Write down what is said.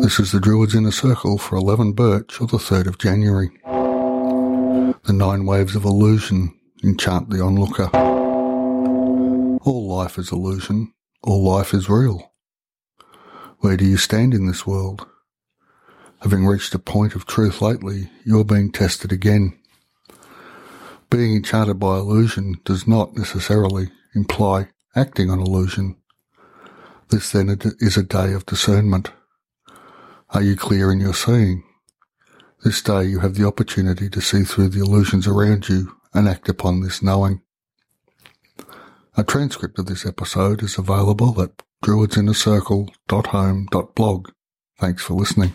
This is the Druids Inner Circle for 11 Birch or the 3rd of January. The nine waves of illusion enchant the onlooker. All life is illusion. All life is real. Where do you stand in this world? Having reached a point of truth lately, you are being tested again. Being enchanted by illusion does not necessarily imply acting on illusion. This then is a day of discernment. Are you clear in your seeing? This day you have the opportunity to see through the illusions around you and act upon this knowing. A transcript of this episode is available at druidsinnercircle.home.blog. Thanks for listening.